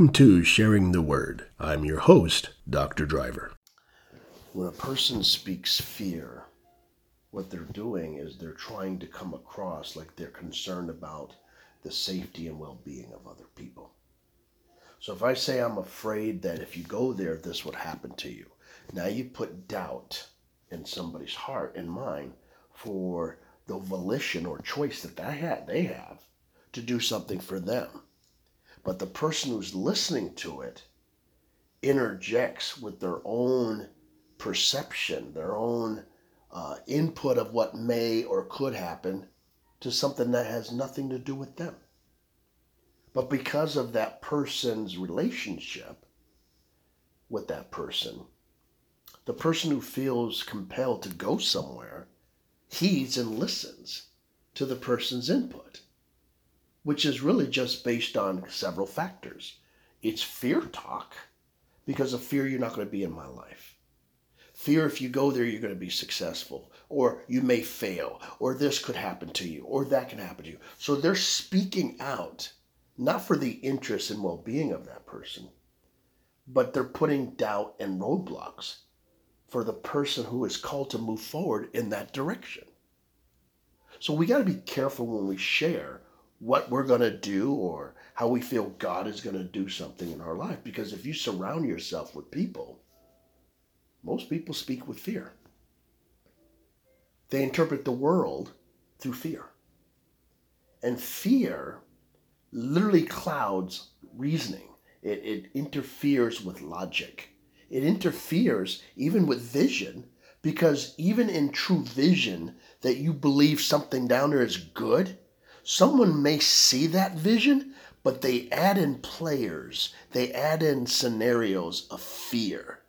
Welcome to Sharing the Word. I'm your host, Dr. Driver. When a person speaks fear, what they're doing is they're trying to come across like they're concerned about the safety and well being of other people. So if I say I'm afraid that if you go there, this would happen to you, now you put doubt in somebody's heart and mind for the volition or choice that they they have to do something for them. But the person who's listening to it interjects with their own perception, their own uh, input of what may or could happen to something that has nothing to do with them. But because of that person's relationship with that person, the person who feels compelled to go somewhere heeds and listens to the person's input which is really just based on several factors. It's fear talk, because of fear, you're not going to be in my life. Fear, if you go there, you're going to be successful, or you may fail, or this could happen to you, or that can happen to you. So they're speaking out, not for the interest and well being of that person, but they're putting doubt and roadblocks for the person who is called to move forward in that direction. So we got to be careful when we share what we're going to do or how we feel God is going to do something in our life. Because if you surround yourself with people, most people speak with fear. They interpret the world through fear. And fear literally clouds reasoning, it, it interferes with logic, it interferes even with vision. Because even in true vision, that you believe something down there is good, Someone may see that vision, but they add in players, they add in scenarios of fear.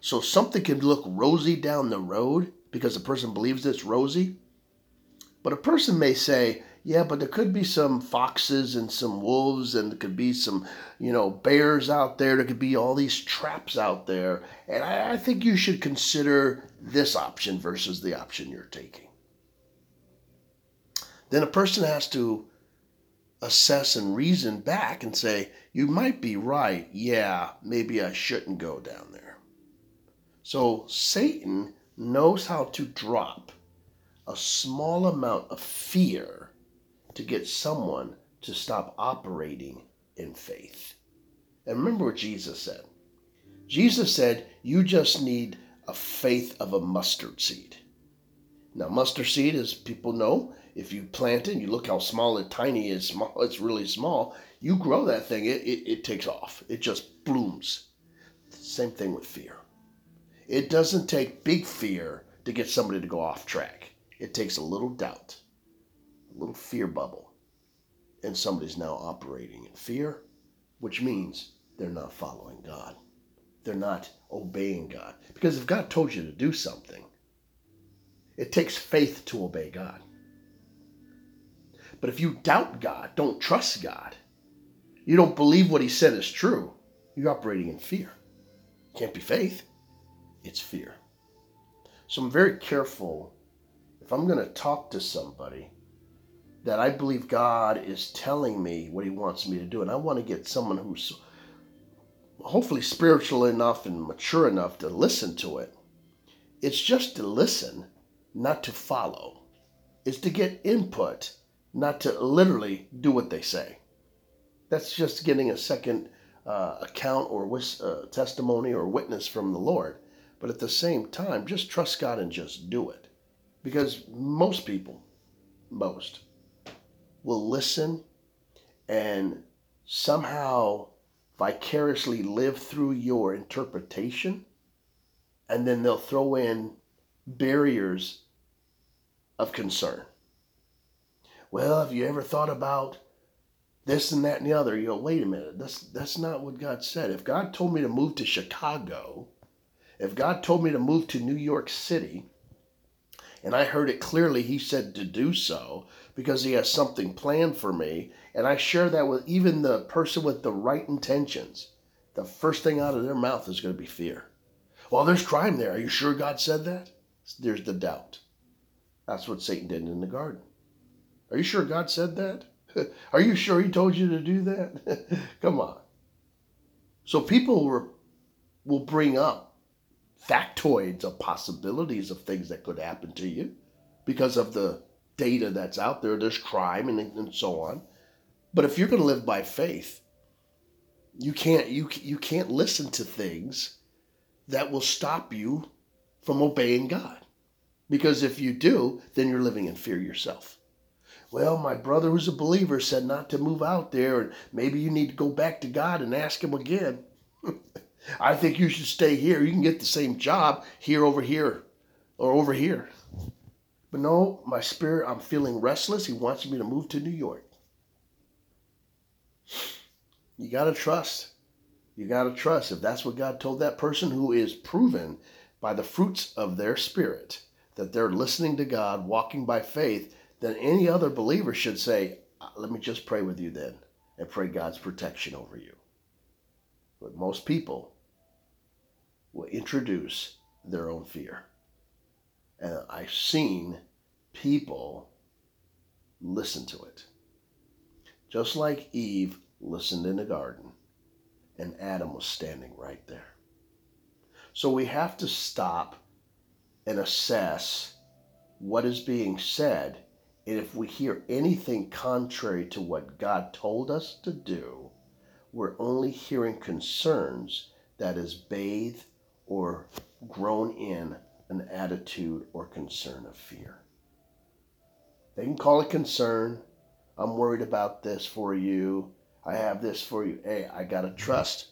So something can look rosy down the road because a person believes it's rosy. But a person may say, yeah, but there could be some foxes and some wolves, and there could be some, you know, bears out there. There could be all these traps out there. And I, I think you should consider this option versus the option you're taking then a person has to assess and reason back and say, you might be right. Yeah, maybe I shouldn't go down there. So Satan knows how to drop a small amount of fear to get someone to stop operating in faith. And remember what Jesus said. Jesus said, You just need a faith of a mustard seed. Now, mustard seed, as people know, if you plant it, you look how small it, tiny is, small, it's really small. You grow that thing, it, it, it takes off. It just blooms. Same thing with fear. It doesn't take big fear to get somebody to go off track. It takes a little doubt, a little fear bubble, and somebody's now operating in fear, which means they're not following God. They're not obeying God. Because if God told you to do something, it takes faith to obey God. But if you doubt God, don't trust God, you don't believe what He said is true, you're operating in fear. Can't be faith, it's fear. So I'm very careful if I'm going to talk to somebody that I believe God is telling me what He wants me to do, and I want to get someone who's hopefully spiritual enough and mature enough to listen to it. It's just to listen, not to follow. It's to get input not to literally do what they say. That's just getting a second uh, account or wis- uh, testimony or witness from the Lord. But at the same time, just trust God and just do it. Because most people, most, will listen and somehow vicariously live through your interpretation, and then they'll throw in barriers of concern well, have you ever thought about this and that and the other? You go, wait a minute, that's that's not what God said. If God told me to move to Chicago, if God told me to move to New York City, and I heard it clearly, He said to do so because He has something planned for me, and I share that with even the person with the right intentions. The first thing out of their mouth is going to be fear. Well, there's crime there. Are you sure God said that? There's the doubt. That's what Satan did in the garden. Are you sure God said that? Are you sure He told you to do that? Come on. So people will bring up factoids of possibilities of things that could happen to you because of the data that's out there. There's crime and, and so on. But if you're going to live by faith, you can't you you can't listen to things that will stop you from obeying God. Because if you do, then you're living in fear yourself. Well, my brother who's a believer said not to move out there, and maybe you need to go back to God and ask him again. I think you should stay here. You can get the same job here, over here, or over here. But no, my spirit, I'm feeling restless. He wants me to move to New York. You got to trust. You got to trust. If that's what God told that person who is proven by the fruits of their spirit that they're listening to God, walking by faith, then any other believer should say, uh, Let me just pray with you then and pray God's protection over you. But most people will introduce their own fear. And I've seen people listen to it. Just like Eve listened in the garden, and Adam was standing right there. So we have to stop and assess what is being said. And if we hear anything contrary to what God told us to do, we're only hearing concerns that is bathed or grown in an attitude or concern of fear. They can call it concern. I'm worried about this for you. I have this for you. Hey, I gotta trust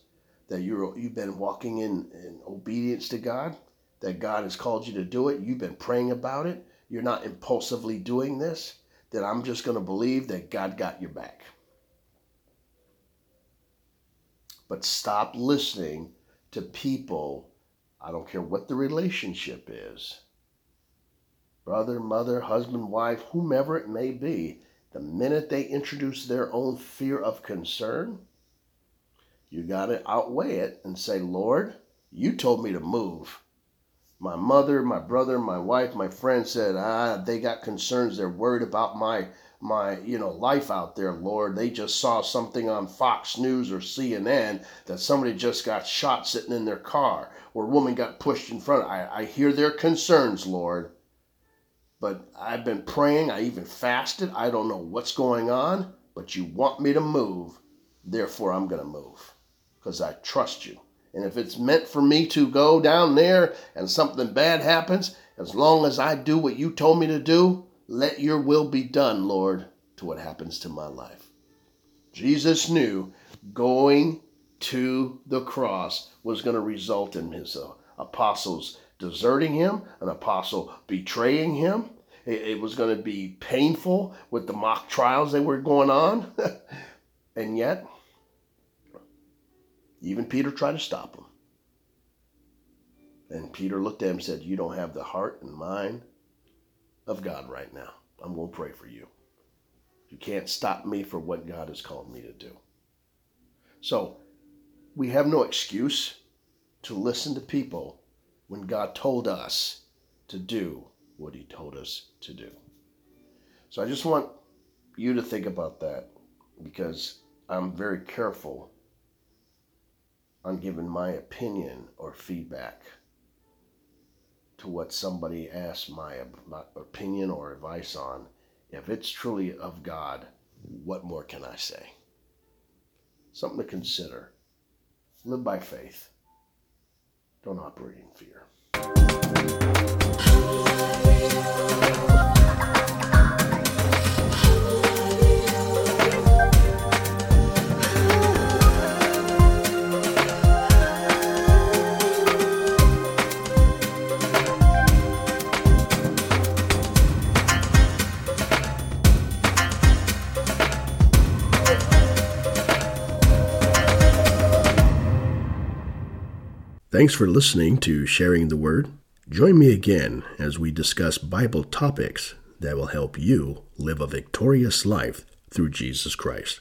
that you're you've been walking in, in obedience to God, that God has called you to do it. You've been praying about it. You're not impulsively doing this. That I'm just gonna believe that God got your back. But stop listening to people. I don't care what the relationship is brother, mother, husband, wife, whomever it may be, the minute they introduce their own fear of concern, you got to outweigh it and say, Lord, you told me to move. My mother, my brother, my wife, my friend said, ah, they got concerns. They're worried about my my you know life out there, Lord. They just saw something on Fox News or CNN that somebody just got shot sitting in their car or a woman got pushed in front. I, I hear their concerns, Lord. But I've been praying. I even fasted. I don't know what's going on, but you want me to move. Therefore, I'm going to move because I trust you. And if it's meant for me to go down there and something bad happens, as long as I do what you told me to do, let your will be done, Lord, to what happens to my life. Jesus knew going to the cross was going to result in his uh, apostles deserting him, an apostle betraying him. It, it was going to be painful with the mock trials that were going on. and yet, even Peter tried to stop him. And Peter looked at him and said, You don't have the heart and mind of God right now. I'm going to pray for you. You can't stop me for what God has called me to do. So, we have no excuse to listen to people when God told us to do what He told us to do. So I just want you to think about that because I'm very careful on giving my opinion or feedback to what somebody asks my, my opinion or advice on. If it's truly of God, what more can I say? Something to consider. Live by faith. Don't operate in fear. Thanks for listening to Sharing the Word. Join me again as we discuss Bible topics that will help you live a victorious life through Jesus Christ.